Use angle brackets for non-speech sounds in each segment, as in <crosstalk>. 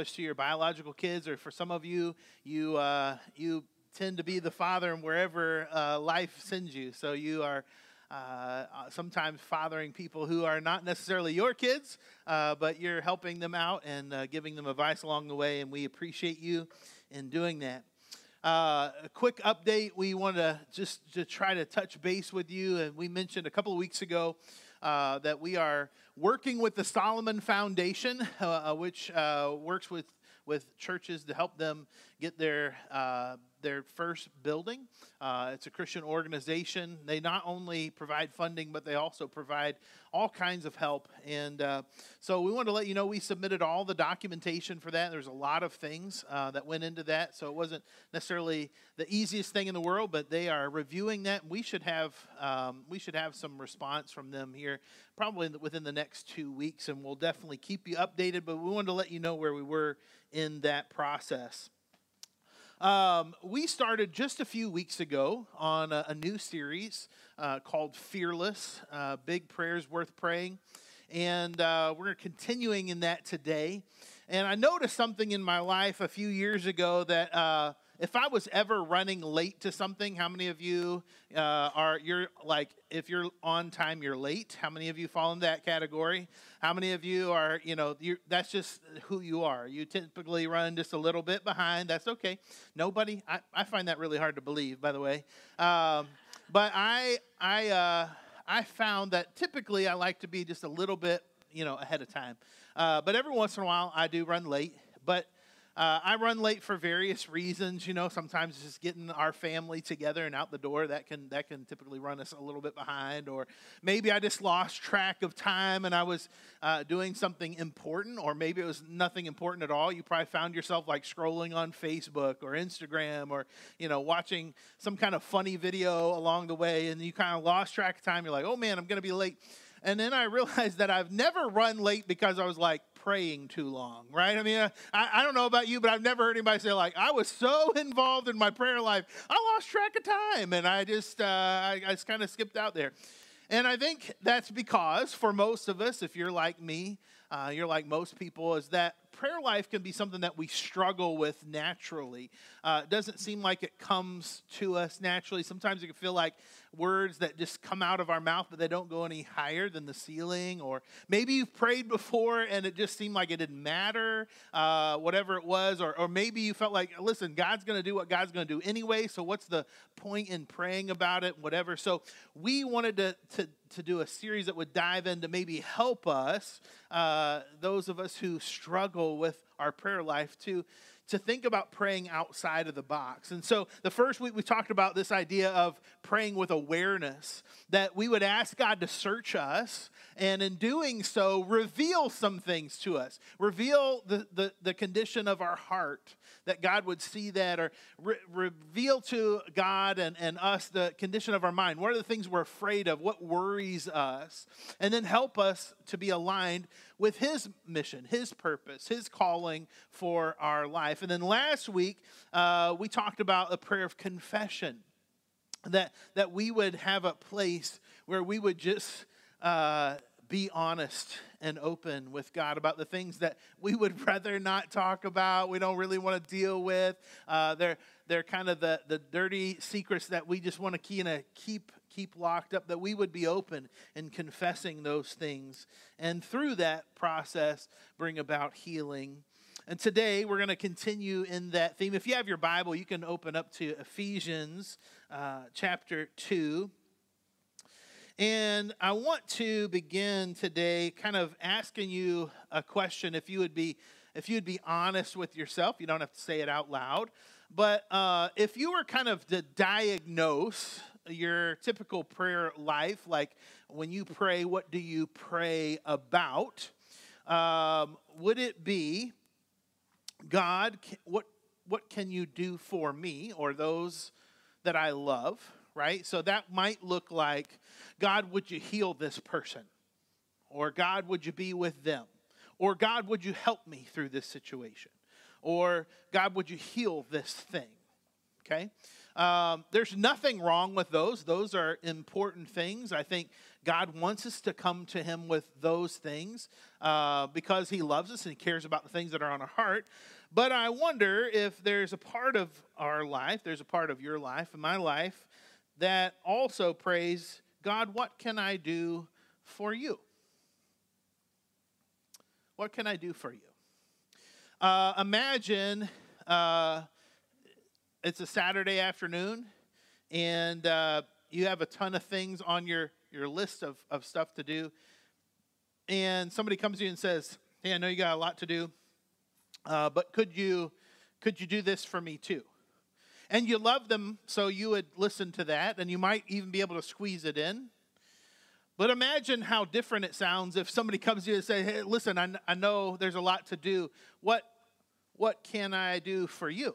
uh, it's to your biological kids or for some of you, you uh, you tend to be the father wherever uh, life sends you. So you are. Uh, sometimes fathering people who are not necessarily your kids, uh, but you're helping them out and uh, giving them advice along the way, and we appreciate you in doing that. Uh, a quick update. We want to just to try to touch base with you, and we mentioned a couple of weeks ago uh, that we are working with the Solomon Foundation, <laughs> uh, uh which uh, works with with churches to help them get their uh, their first building. Uh, it's a Christian organization. They not only provide funding, but they also provide all kinds of help. And uh, so we want to let you know we submitted all the documentation for that. There's a lot of things uh, that went into that, so it wasn't necessarily the easiest thing in the world, but they are reviewing that. We should have um, we should have some response from them here probably within the next two weeks, and we'll definitely keep you updated. But we wanted to let you know where we were in that process. Um, we started just a few weeks ago on a, a new series uh, called Fearless uh, Big Prayers Worth Praying. And uh, we're continuing in that today. And I noticed something in my life a few years ago that uh, if I was ever running late to something, how many of you uh, are you're like if you're on time, you're late? How many of you fall in that category? How many of you are you know that's just who you are? You typically run just a little bit behind. That's okay. Nobody. I, I find that really hard to believe, by the way. Um, but I I uh, I found that typically I like to be just a little bit you know ahead of time. Uh, but every once in a while I do run late. But uh, I run late for various reasons. You know, sometimes just getting our family together and out the door that can that can typically run us a little bit behind. Or maybe I just lost track of time and I was uh, doing something important, or maybe it was nothing important at all. You probably found yourself like scrolling on Facebook or Instagram, or you know, watching some kind of funny video along the way, and you kind of lost track of time. You're like, oh man, I'm going to be late. And then I realized that I've never run late because I was like, praying too long, right? I mean, I, I don't know about you, but I've never heard anybody say, like, I was so <laughs> involved in my prayer life, I lost track of time, and I just, uh, I, I just kind of skipped out there. And I think that's because for most of us, if you're like me, uh, you're like most people, is that prayer life can be something that we struggle with naturally. Uh, it doesn't seem like it comes to us naturally. Sometimes it can feel like words that just come out of our mouth, but they don't go any higher than the ceiling. Or maybe you've prayed before and it just seemed like it didn't matter, uh, whatever it was. Or, or maybe you felt like, listen, God's going to do what God's going to do anyway. So what's the point in praying about it, whatever. So we wanted to, to, to do a series that would dive into maybe help us, uh, those of us who struggle with our prayer life, to to think about praying outside of the box. And so the first week we talked about this idea of praying with awareness, that we would ask God to search us and in doing so reveal some things to us, reveal the, the, the condition of our heart, that God would see that, or re- reveal to God and, and us the condition of our mind. What are the things we're afraid of? What worries us? And then help us to be aligned with His mission, His purpose, His calling for our life. And then last week, uh, we talked about a prayer of confession. That, that we would have a place where we would just uh, be honest and open with God about the things that we would <laughs> rather not talk about, we don't really want to deal with. Uh, they're, they're kind of the, the dirty secrets that we just want to keep, keep, keep locked up, that we would be open in confessing those things. And through that process, bring about healing. And today we're going to continue in that theme. If you have your Bible, you can open up to Ephesians uh, chapter 2. And I want to begin today kind of asking you a question if you would be if you would be honest with yourself. You don't have to say it out loud. But uh, if you were kind of to diagnose your typical prayer life, like when you pray, what do you pray about? Um, would it be, God, what, what can you do for me or those that I love? Right? So that might look like God, would you heal this person? Or God, would you be with them? Or God, would you help me through this situation? Or God, would you heal this thing? Okay? Um, there's nothing wrong with those. Those are important things. I think God wants us to come to Him with those things uh, because He loves us and He cares about the things that are on our heart. But I wonder if there's a part of our life, there's a part of your life and my life that also prays, God, what can I do for you? What can I do for you? Uh, imagine uh, it's a Saturday afternoon and uh, you have a ton of things on your, your list of, of stuff to do. And somebody comes to you and says, Hey, I know you got a lot to do, uh, but could you, could you do this for me too? And you love them, so you would listen to that, and you might even be able to squeeze it in. But imagine how different it sounds if somebody comes to you and say, "Hey, listen, I, I know there's a lot to do. What, what can I do for you?"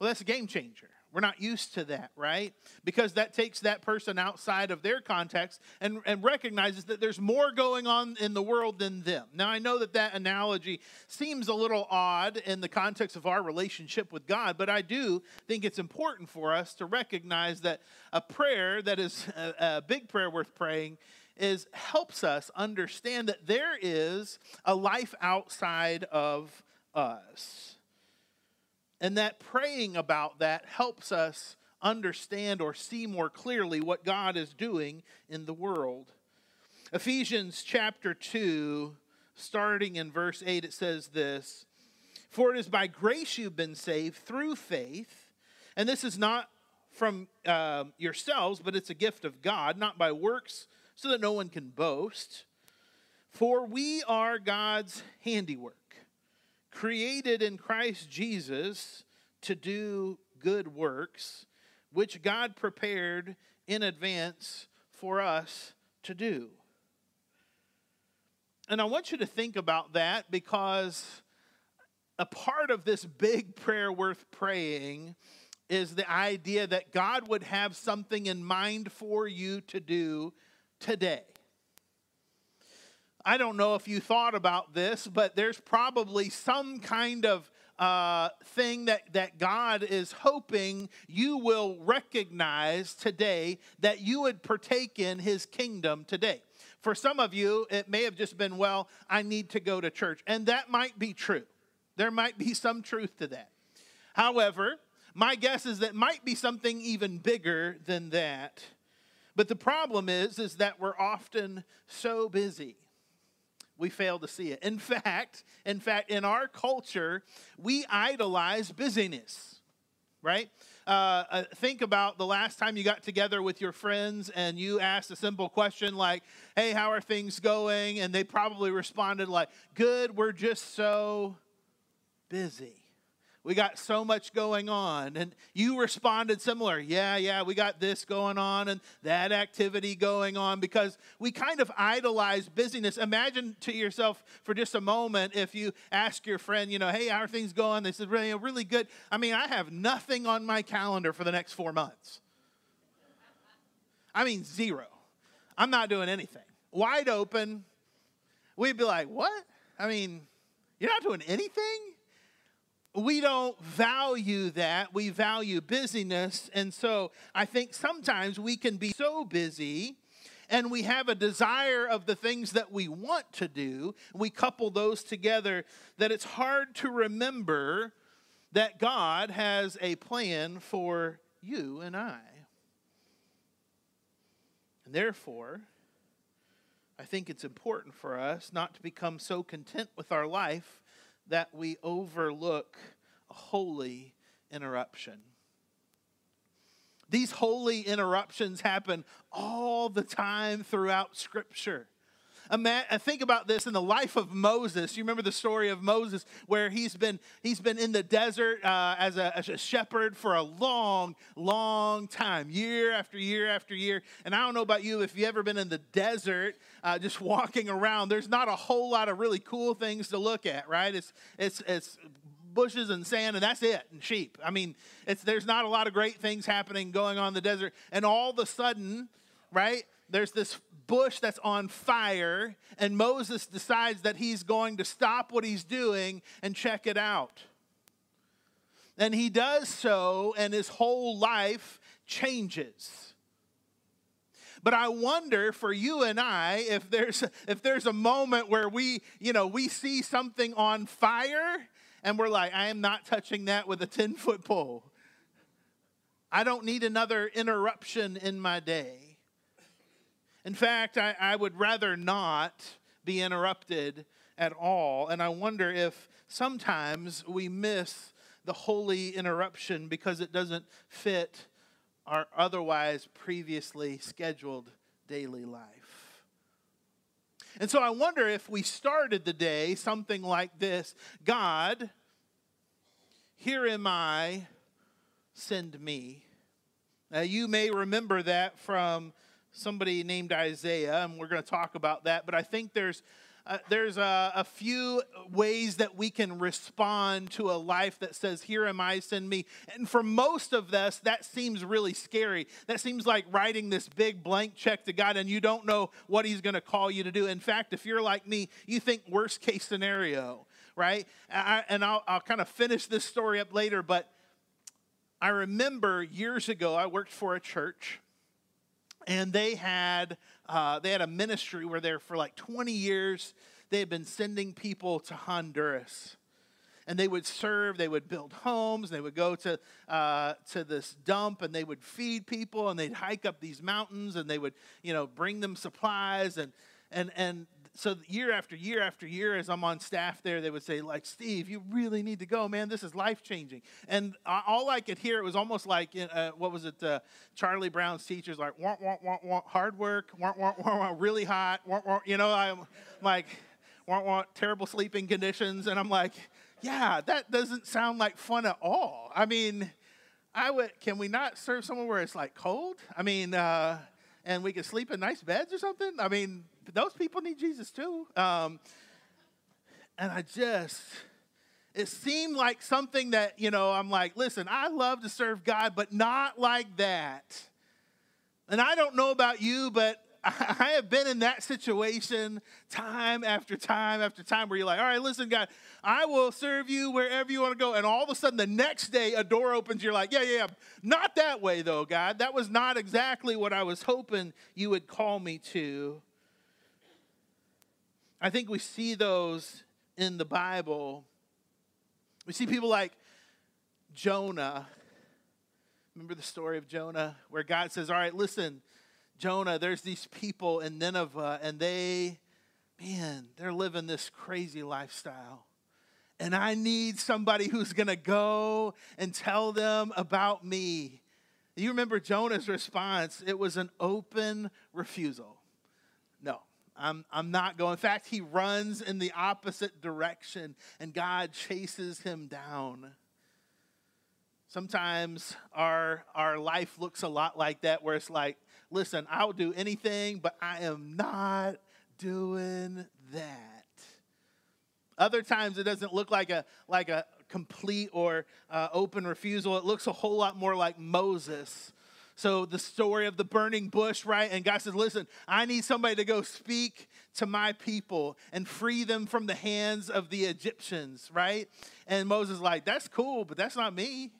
Well, that's a game changer. We're not used to that, right? Because that takes that person outside of their context and, and recognizes that there's more going on in the world than them. Now, I know that that analogy seems a little odd in the context of our relationship with God, but I do think it's important for us to recognize that a prayer that is <laughs> a, a big prayer worth praying is helps us understand that there is a life outside of us. And that praying about that helps us understand or see more clearly what God is doing in the world. Ephesians chapter 2, starting in verse 8, it says this For it is by grace you've been saved through faith, and this is not from uh, yourselves, but it's a gift of God, not by works, so that no one can boast. For we are God's handiwork created in Christ Jesus to do good works, which God prepared in advance for us to do. And I want you to think about that because a part of this big prayer worth praying is the idea that God would have something in mind for you to do today. I don't know if you thought about this, but there's probably some kind of uh, thing that, that God is hoping you will recognize today that you would partake in his kingdom today. For some of you, it may have just been, well, I need to go to church. And that might be true. There might be some truth to that. However, my guess is that might be something even bigger than that. But the problem is, is that we're often so busy we fail to see it. In fact, in fact, in our culture, we idolize busyness, right? Uh, uh, think about the last time you got together with your friends and you asked a simple question like, "Hey, how are things going?" And they probably responded like, "Good. We're just so busy." We got so much going on. And you responded similar. Yeah, yeah, we got this going on and that activity going on because we kind of idolize busyness. Imagine to yourself for just a moment if you ask your friend, you know, hey, how are things going? They said, really, really good. I mean, I have nothing on my calendar for the next four months. I mean, zero. I'm not doing anything. Wide open. We'd be like, what? I mean, you're not doing anything? We don't value that. We value busyness. And so I think sometimes we can be so busy and we have a desire of the things that we want to do. We couple those together that it's hard to remember that God has a plan for you and I. And therefore, I think it's important for us not to become so content with our life that we overlook a holy interruption. These holy interruptions happen all the time throughout Scripture. Uh, think about this in the life of Moses. You remember the story of Moses where he's been he's been in the desert uh, as, a, as, a, shepherd for a long, long time, year after year after year. And I don't know about you if you've ever been in the desert, uh, just <laughs> walking around. There's not a whole lot of really cool things to look at, right? It's it's it's bushes and sand and that's it and sheep i mean it's there's not a lot of great things happening going on in the desert and all of a sudden right there's this bush that's on fire, and Moses decides that he's going to stop what he's doing and check it out. And he does so, and his whole life changes. But I wonder for you and I if there's if there's a moment where we, you know, we see something on fire and we're like, I am not touching that with a 10 foot pole. I don't need another interruption in my day. In fact, I, I would rather not be interrupted at all. And I wonder if sometimes we miss the holy interruption because it doesn't fit our otherwise previously scheduled daily life. And so I wonder if we started the day something like this God, here am I, send me. Now, you may remember that from somebody named Isaiah, and we're going to talk about that, but I think there's uh, there's a, a, few ways that we can respond to a life that says, Here am I, send me. And for most of us, that seems really scary. That seems like writing this big blank check to God and you don't know what He's going to call you to do. In fact, if you're like me, you think worst case scenario, right? I, and I'll, I'll kind of finish this story up later, but I remember years ago, I worked for a church and they had uh, they had a ministry where they're for like 20 years they had been sending people to honduras. And they would serve they would build homes they would go to uh, to this dump and they would feed people and they'd hike up these mountains and they would you know bring them supplies and and and so year after year after year, as I'm on staff there, they would say, like, Steve, you really need to go, man. This is life changing. And all I could hear, it was almost like, uh, what was it, uh, Charlie Brown's teachers, like, want, want, want, want, hard work, want, want, want, really hot, want, want, you know, I'm like, want, want, terrible sleeping conditions. And I'm like, yeah, that doesn't sound like fun at all. I mean, I would, can we not serve somewhere where it's like cold? I mean, uh, and we can sleep in nice beds or something? I mean, those people need Jesus too. Um, and I just, it seemed like something that, you know, I'm like, listen, I love to serve God, but not like that. And I don't know about you, but <laughs> I have been in that situation time after time after time where you're like, all right, listen, God, I will serve you wherever you want to go. And all of a sudden, the next day, a door opens. You're like, yeah, yeah, yeah. Not that way, though, God. That was not exactly what I was hoping you would call me to. I think we see those in the Bible. We see people like Jonah. Remember the story of Jonah where God says, All right, listen, Jonah, there's these people in Nineveh, and they, man, they're living this crazy lifestyle. And I need somebody who's going to go and tell them about me. You remember Jonah's response? It was an open refusal. I'm, I'm not going. In fact, he runs in the opposite direction and God chases him down. Sometimes our, our life looks a lot like that, where it's like, listen, I'll do anything, but I am not doing that. Other times it doesn't look like a, like a complete or uh, open refusal. It looks a whole lot more like Moses so the story of the burning bush, right? And God says, listen, I need somebody to go speak to my people and free them from the hands of the Egyptians, right? And Moses like, that's cool, but that's not me.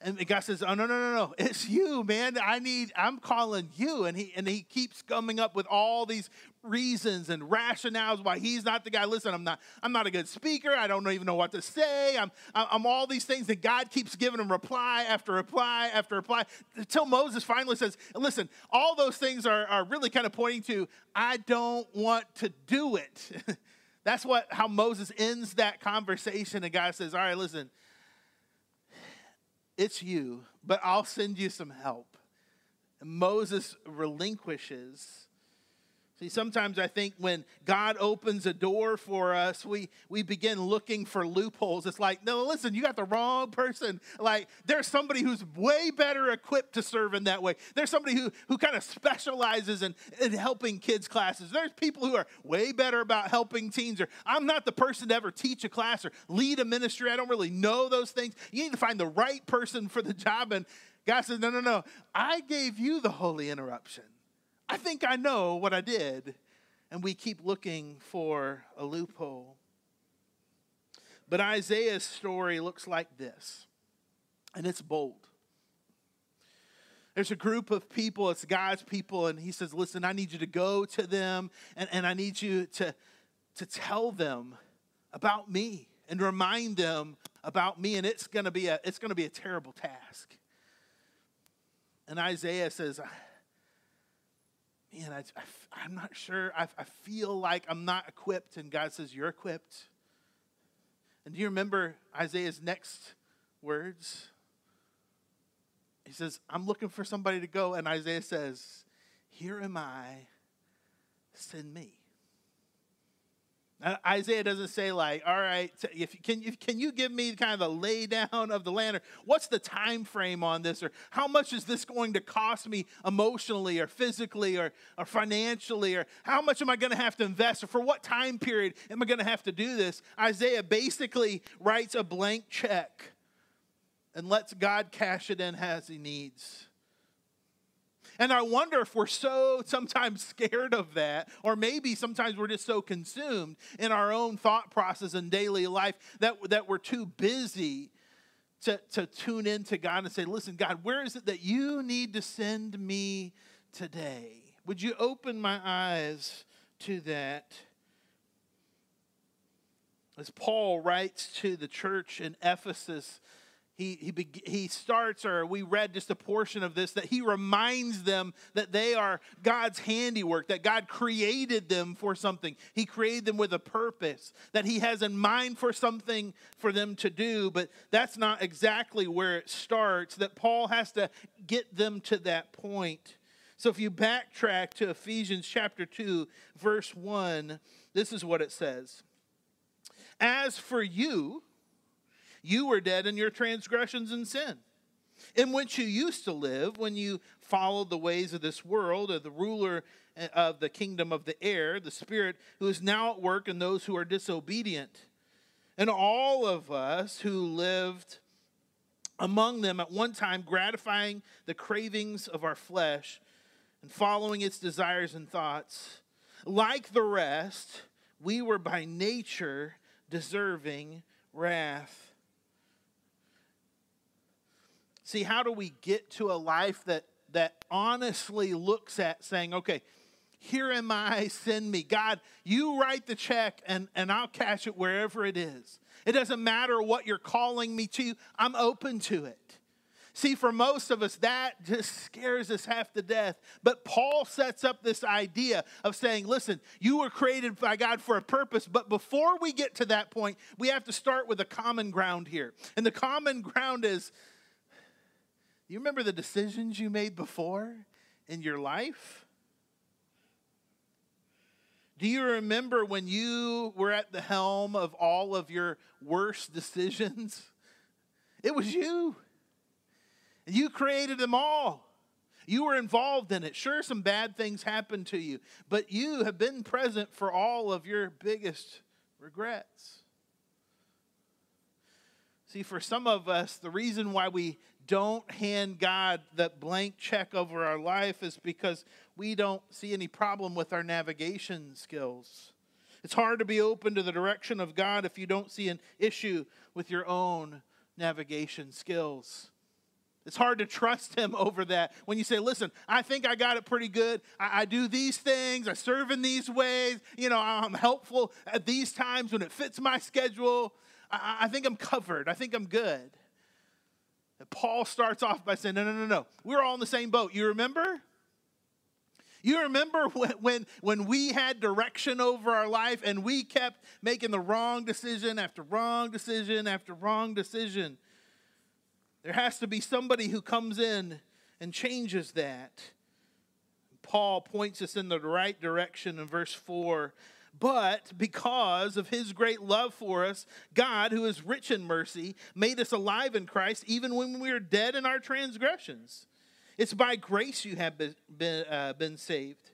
And God says, "Oh no, no, no, no! It's you, man. I need. I'm calling you." And he and he keeps coming up with all these reasons and rationales why he's not the guy. Listen, I'm not. I'm not a good speaker. I don't even know what to say. I'm. I'm all these things. that God keeps giving him reply after reply after reply until Moses finally says, "Listen, all those things are are really kind of pointing to I don't want to do it." <laughs> That's what how Moses ends that conversation. And God says, "All right, listen." It's you, but I'll send you some help. And Moses relinquishes See, sometimes I think when God opens a door for us, we, we begin looking for loopholes. It's like, no, listen, you got the wrong person. Like, there's somebody who's way better equipped to serve in that way. There's somebody who, who kind of specializes in, in helping kids' classes. There's people who are way better about helping teens. Or I'm not the person to ever teach a class or lead a ministry. I don't really know those things. You need to find the right person for the job. And God says, no, no, no. I gave you the holy interruption. I think I know what I did. And we keep looking for a loophole. But Isaiah's story looks like this, and it's bold. There's a group of people, it's God's people, and he says, Listen, I need you to go to them, and, and I need you to, to tell them about me and remind them about me. And it's gonna be a it's gonna be a terrible task. And Isaiah says, Man, I, I, am not sure. I, I feel like I'm not equipped. And God says, You're equipped. And do you remember Isaiah's next words? He says, I'm looking for somebody to go. And Isaiah says, Here am I, send me. Now, Isaiah doesn't say like, all right, if can you can you give me kind of the lay down of the land, or what's the time frame on this, or how much is this going to cost me emotionally, or physically, or or financially, or how much am I going to have to invest, or for what time period am I going to have to do this? Isaiah basically writes a blank check and lets God cash it in as He needs. And I wonder if we're so sometimes scared of that, or maybe sometimes we're just so consumed in our own thought process and daily life that, that we're too busy to, to tune into God and say, Listen, God, where is it that you need to send me today? Would you open my eyes to that? As Paul writes to the church in Ephesus, he, he, he starts, or we read just a portion of this, that he reminds them that they are God's handiwork, that God created them for something. He created them with a purpose, that he has in mind for something for them to do, but that's not exactly where it starts, that Paul has to get them to that point. So if you backtrack to Ephesians chapter 2, verse 1, this is what it says As for you, you were dead in your transgressions and sin, in which you used to live when you followed the ways of this world, of the ruler eh, of the kingdom of the air, the Spirit who is now at work in those who are disobedient. And all of us who lived among them at one time, gratifying the cravings of our flesh and following its desires and thoughts, like the rest, we were by nature deserving wrath. See, how do we get to a life that, that honestly looks at saying, okay, here am I, send me. God, you write the check and, and I'll cash it wherever it is. It doesn't matter what you're calling me to, I'm open to it. See, for most of us, that just scares us half to death. But Paul sets up this idea of saying, listen, you were created by God for a purpose. But before we get to that point, we have to start with a common ground here. And the common ground is you remember the decisions you made before in your life? Do you remember when you were at the helm of all of your worst decisions? It was you. And you created them all. You were involved in it. Sure, some bad things happened to you, but you have been present for all of your biggest regrets. See, for some of us, the reason why we don't hand God that blank check over our life is because we don't see any problem with our navigation skills. It's hard to be open to the direction of God if you don't see an issue with your own navigation skills. It's hard to trust him <laughs> over that when you say, listen, I think I got it pretty good. I, I, do these things, I serve in these ways, you know, I'm helpful at these times when it fits my schedule. I, I think I'm covered, I think I'm good. And Paul starts off by saying, No, no, no, no. We're all in the same boat. You remember? You remember <laughs> when, when, when we had direction over our life and we kept making the wrong decision after wrong decision after wrong decision? There has to be somebody who comes in and changes that. Paul points us in the right direction in verse 4 but because of his great love for us, God, who is rich in mercy, made us alive in Christ even when we were dead in our transgressions. It's by grace you have been, been, uh, been saved.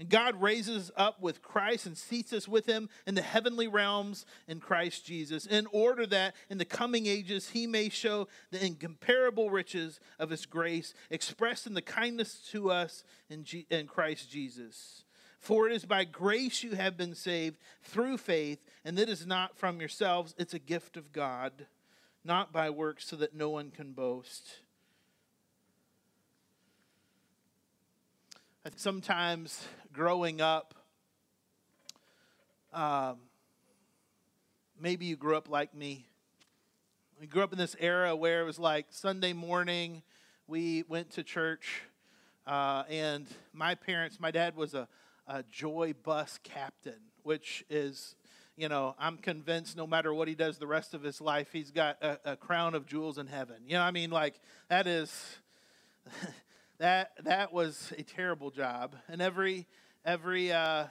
And God raises up with Christ and seats us with him in the heavenly realms in Christ Jesus, in order that in the coming ages he may show the incomparable riches of his grace expressed in the kindness to us in, G- in Christ Jesus. For it is by grace you have been saved through faith, and that is not from yourselves, it's a gift of God, not by works, so that no one can boast. Sometimes growing up, um, maybe you grew up like me. We grew up in this era where it was like Sunday morning, we went to church, uh, and my parents, my dad was a a joy bus captain, which is, you know, I'm convinced no matter what he does the rest of his life, he's got a, a crown of jewels in heaven. You know, I mean, like that is <laughs> that that was a terrible job. And every every uh,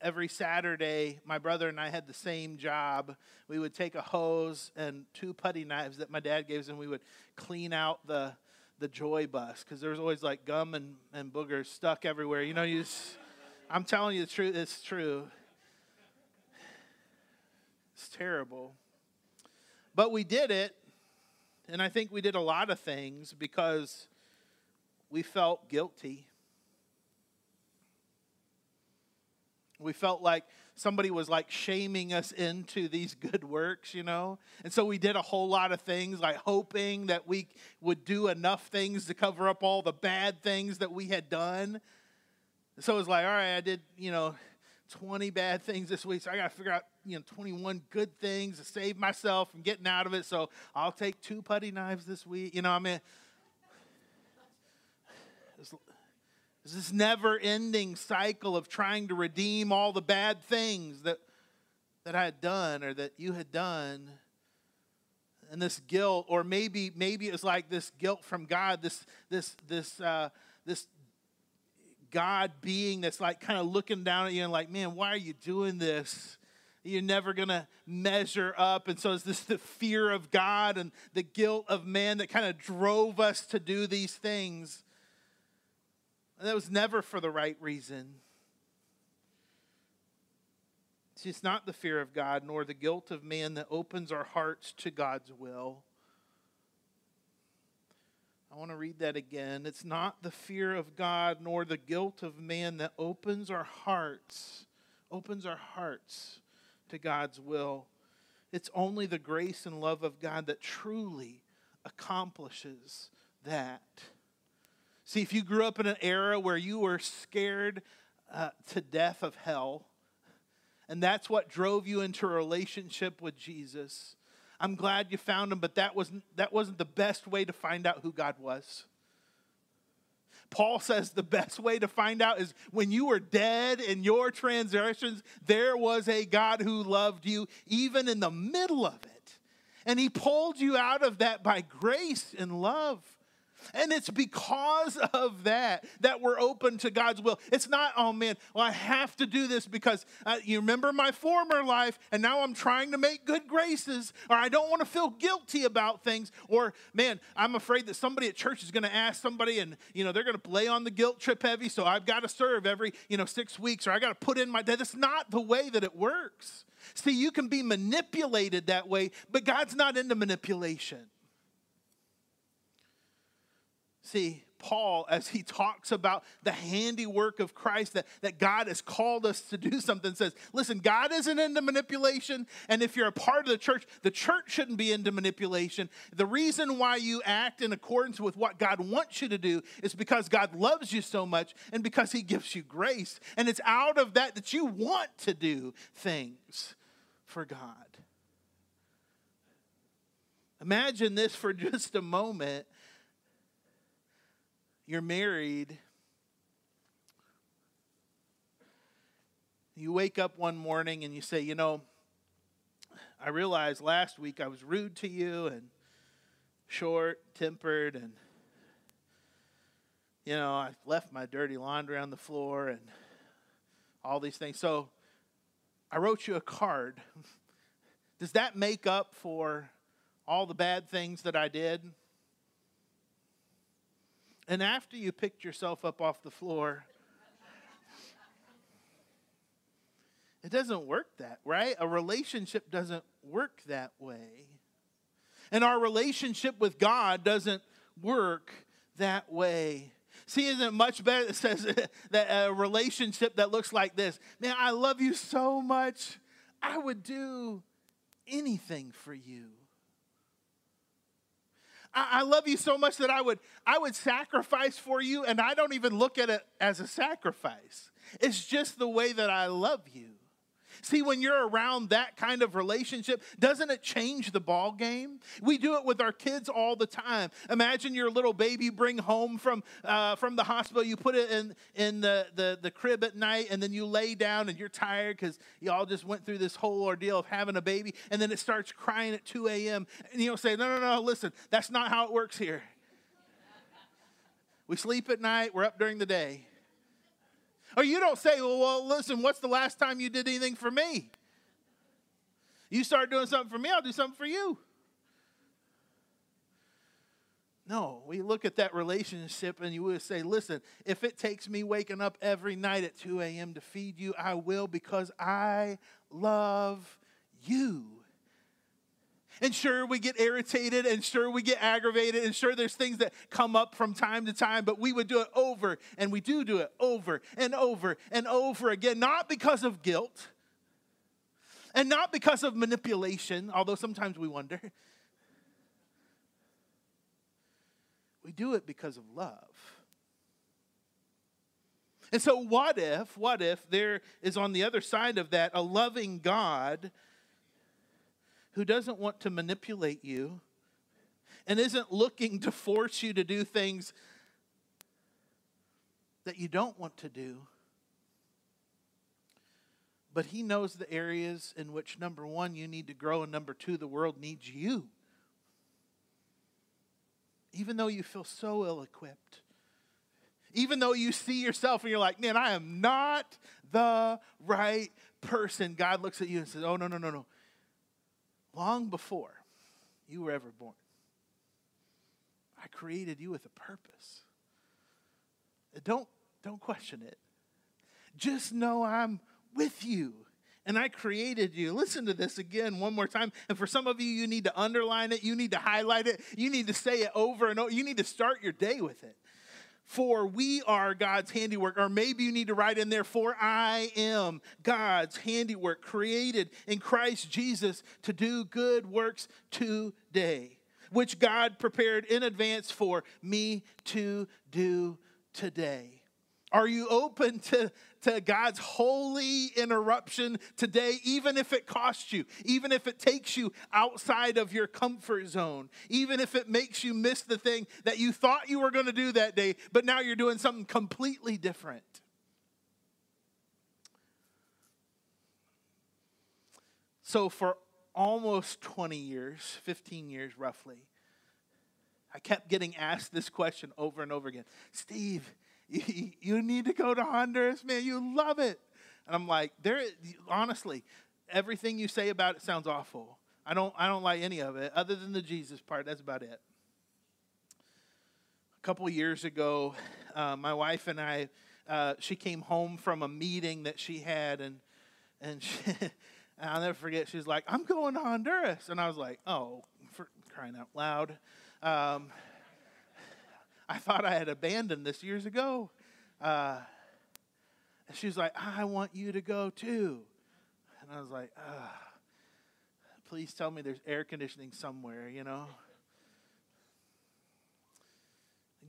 every Saturday, my brother and I had the same job. We would take a hose and two putty knives that my dad gave us, and we would clean out the the joy bus because there was always like gum and, and boogers stuck everywhere. You know, you just I'm telling you the truth, it's true. It's terrible. But we did it, and I think we did a lot of things because we felt guilty. We felt like somebody was like shaming us into these good works, you know? And so we did a whole lot of things, like hoping that we would do enough things to cover up all the bad things that we had done. So it was like, all right, I did, you know, 20 bad things this week. So I got to figure out, you know, 21 good things to save myself from getting out of it. So I'll take two putty knives this week. You know, I mean, it's, it's this never ending cycle of trying to redeem all the bad things that, that I had done or that you had done. And this guilt, or maybe maybe it's like this guilt from God, this this this uh, this God being that's like kind of looking down at you and like, man, why are you doing this? You're never going to measure up. And so it's this the fear of God and the guilt of man that kind of drove us to do these things. And that was never for the right reason. It's not the fear of God nor the guilt of man that opens our hearts to God's will. I want to read that again. It's not the fear of God nor the guilt of man that opens our hearts, opens our hearts to God's will. It's only the grace and love of God that truly accomplishes that. See, if you grew up in an era where you were scared uh, to death of hell, and that's what drove you into a relationship with Jesus, I'm glad you found him, but that wasn't, that wasn't the best way to find out who God was. Paul says the best way to find out is when you were dead in your transgressions, there was a God who loved you even in the middle of it. And he pulled you out of that by grace and love. And it's because of that that we're open to God's will. It's not, oh man, well, I have to do this because uh, you remember my former life and now I'm trying to make good graces, or I don't want to feel guilty about things, or man, I'm afraid that somebody at church is going to ask somebody and, you know, they're going to lay on the guilt trip heavy, so I've got to serve every, you know, six weeks, or I got to put in my, that's not the way that it works. See, you can be manipulated that way, but God's not into manipulation. See, Paul, as he talks about the handiwork of Christ, that, that God has called us to do <laughs> something, says, listen, God isn't into manipulation. And if you're a part of the church, the church shouldn't be into manipulation. The reason why you act in accordance with what God wants you to do is because God loves you so much and because he gives you grace. And it's out of that that you want to do things for God. Imagine this for <laughs> just a moment you're married, you wake up one morning and you say, You know, I realized last week I was rude to you and short tempered, and, you know, I left my dirty laundry on the floor and all these things. So I wrote you a card. <laughs> Does that make up for all the bad things that I did? And after you picked yourself up off the floor, it doesn't work that, right? A relationship doesn't work that way. And our relationship with God doesn't work that way. See, isn't it much better that says <laughs> that a relationship that looks like this? Man, I love you so much. I would do anything for you. I, I love you so much that I would I would sacrifice for you, and I don't even look at it as a sacrifice. It's just the way that I love you. See, when you're around that kind of relationship, doesn't it change the ball game? We do it with our kids all the time. Imagine your little baby bring home from uh, from the hospital. You put it in in the, the the crib at night, and then you lay down and you're tired because y'all just went through this whole ordeal of having a baby, and then it starts crying at 2 a.m. And you'll say, No, no, no, listen, that's not how it works here. We sleep at night, we're up during the day. Or you don't say, well, well, listen, what's the last time you did anything for me? You start doing something for me, I'll do something for you. No, we look at that relationship and you would say, listen, if it takes me waking up every night at 2 a.m. to feed you, I will because I love you. And sure, we get irritated, and sure, we get aggravated, and sure, there's things that come up from time to time, but we would do it over, and we do do it over and over and over again, not because of guilt and not because of manipulation, although sometimes we wonder. We do it because of love. And so, what if, what if there is on the other side of that a loving God who doesn't want to manipulate you and isn't looking to force you to do things that you don't want to do. But he knows the areas in which, number one, you need to grow, and number two, the world needs you. Even though you feel so ill equipped, even though you see yourself and you're like, man, I am not the right person, God looks at you and says, oh, no, no, no, no long before you were ever born. I created you with a purpose. Uh, don't, don't question it. Just know I'm with you and I created you. Listen to this again one more time. And for some of you, you need to underline it, you need to highlight it, you need to say it over and over. You need to start your day with it for we are God's handiwork. Or maybe you need to write in there, for I am God's handiwork, created in Christ Jesus to do good works today, which God prepared in advance for me to do today. Are you open to, to God's holy interruption today, even if it costs you, even if it takes you outside of your comfort zone, even if it makes you miss the thing that you thought you were going to do that day, but now you're doing something completely different? So, for almost 20 years, 15 years roughly, I kept getting asked this question over and over again Steve, you, need to go to Honduras, man. You love it. And I'm like, there. Honestly, everything you say about it sounds awful. I don't. I don't like any of it, other than the Jesus part. That's about it. A couple years ago, uh, my wife and I, uh, she came home from a meeting that she had, and and <laughs> she, I'll never forget. She's like, "I'm going to Honduras," and I was like, "Oh, for crying out loud!" Um, I thought I had abandoned this years ago. Uh, and she was like, I want you to go too. And I was like, please tell me there's air conditioning somewhere, you know?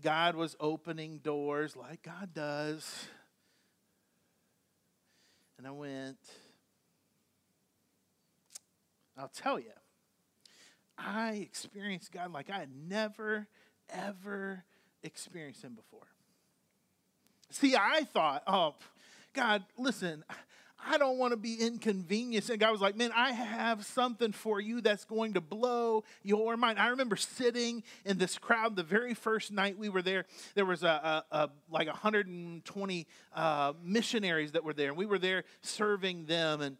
God was opening doors like God does. And I went, I'll tell you, I experienced God like I had never, ever experienced him before. See, I thought, oh, God, listen, I don't want to be inconvenienced. And God was like, man, I have something for you that's going to blow your mind. I remember sitting in this crowd the very first night we were there. There was a, a, a like 120 uh, missionaries that were there, and we were there serving them. And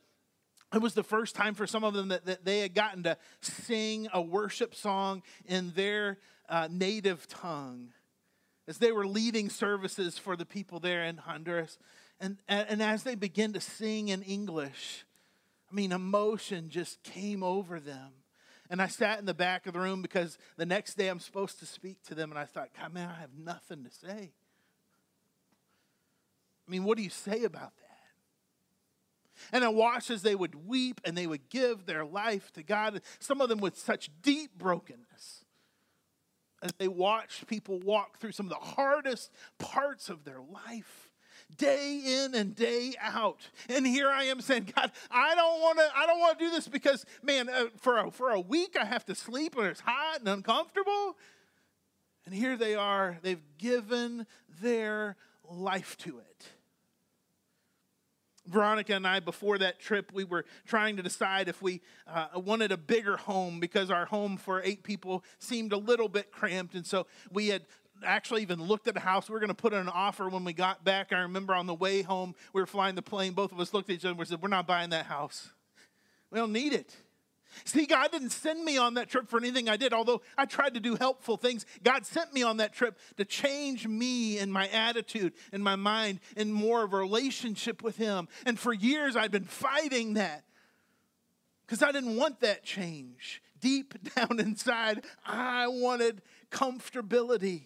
it was the first time for some of them that, that they had gotten to sing a worship song in their uh, native tongue as they were leading services for the people there in Honduras. And, and as they began to sing in English, I mean, emotion just came over them. And I sat in the back of the room because the next day I'm supposed to speak to them. And I thought, God, man, I have nothing to say. I mean, what do you say about that? And I watched as they would weep and they would give their life to God, some of them with such deep brokenness. As they watched people walk through some of the hardest parts of their life day in and day out. And here I am saying, God, I don't want to. I don't want to do this because, man, uh, for a, for a week I have to sleep when it's hot and uncomfortable. And here they are. They've given their life to it. Veronica and I, before that trip, we were trying to decide if we uh, wanted a bigger home because our home for eight people seemed a little bit cramped. And so we had actually even looked at a house. We were going to put in an offer when we got back. I remember on the way home, we were flying the plane. Both of us looked at each other and we said, We're not buying that house. We don't need it. See, God didn't send me on that trip for anything I did, although I tried to do helpful things. God sent me on that trip to change me and my attitude and my mind in more of a relationship with Him. And for years, I'd been fighting that because I didn't want that change. Deep <laughs> down inside, I wanted comfortability.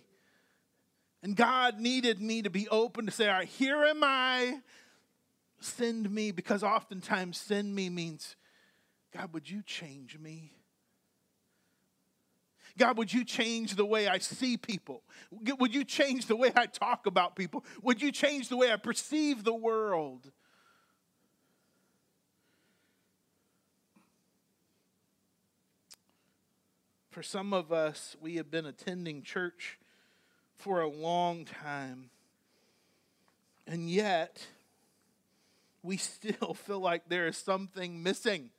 And God needed me to be open to say, All right, here am I. Send me, because oftentimes send me means God, would you change me? God, would you change the way I see people? Would you change the way I talk about people? Would you change the way I perceive the world? For some of us, we have been attending church for a long time, and yet we still <laughs> feel like there is something missing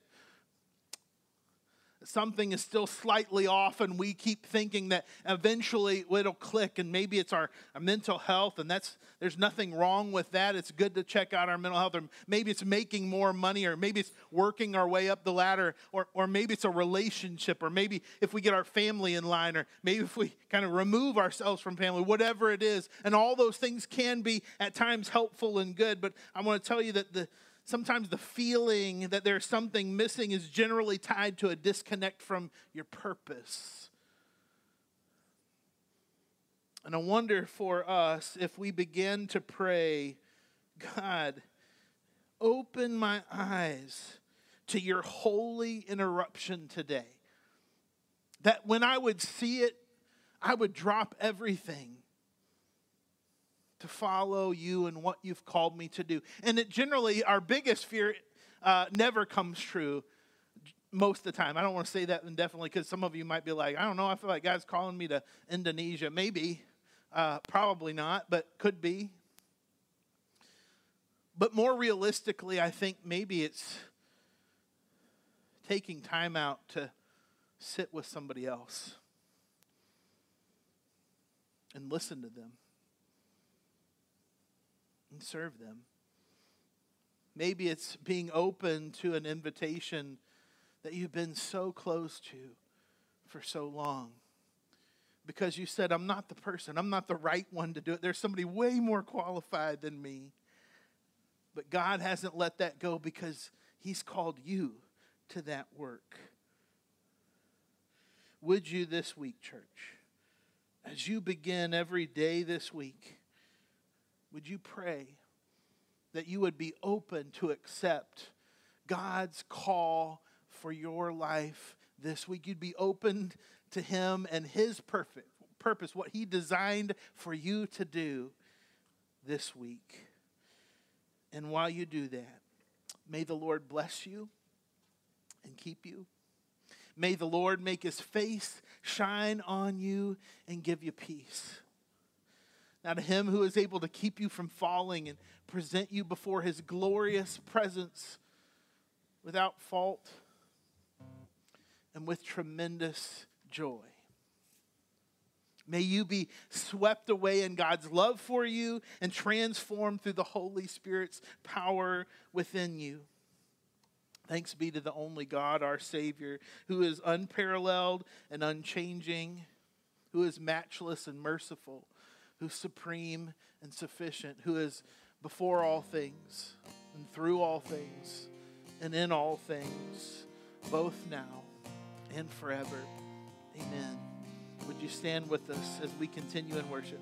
something is still slightly off and we keep thinking that eventually it'll click and maybe it's our, our, mental health and that's there's nothing wrong with that. It's good to check out our mental health or maybe it's making more money or maybe it's working our way up the ladder or, or maybe it's a relationship or maybe if we get our family in line or maybe if we kind of remove ourselves from family whatever it is. And all those things can be at times helpful and good but i want to tell you that the sometimes the feeling that there's something missing is generally tied to a disconnect from your purpose. And I wonder for us if we begin to pray, God, open my eyes to your holy interruption today. That when I would see it, I would drop everything to follow you and what you've called me to do. And it generally, our biggest fear uh, never comes true most of the time. I don't want to say that indefinitely because some of you might be like, I don't know, I feel like God's calling me to Indonesia. Maybe, uh, probably not, but could be. But more realistically, I think maybe it's taking time out to sit with somebody else and listen to them and serve them. Maybe it's being open to an invitation that you've been so close to for so long. Because you said, I'm not the person, I'm not the right one to do it. There's somebody way more qualified than me. But God hasn't let that go because He's called you to that work. Would you this week, church, as you begin every day this week, would you pray that you would be open to accept God's call for your life this week? You'd be open to Him and His perfect purpose, what He designed for you to do this week. And while you do that, may the Lord bless you and keep you. May the Lord make his face shine on you and give you peace. Now, to him who is able to keep you from falling and present you before his glorious presence without fault and with tremendous joy. May you be swept away in God's love for you and transformed through the Holy Spirit's power within you. Thanks be to the only God, our Savior, who is unparalleled and unchanging, who is matchless and merciful who's supreme and sufficient, who is before all things and through all things and in all things, both now and forever. Amen. Would you stand with us as we continue in worship?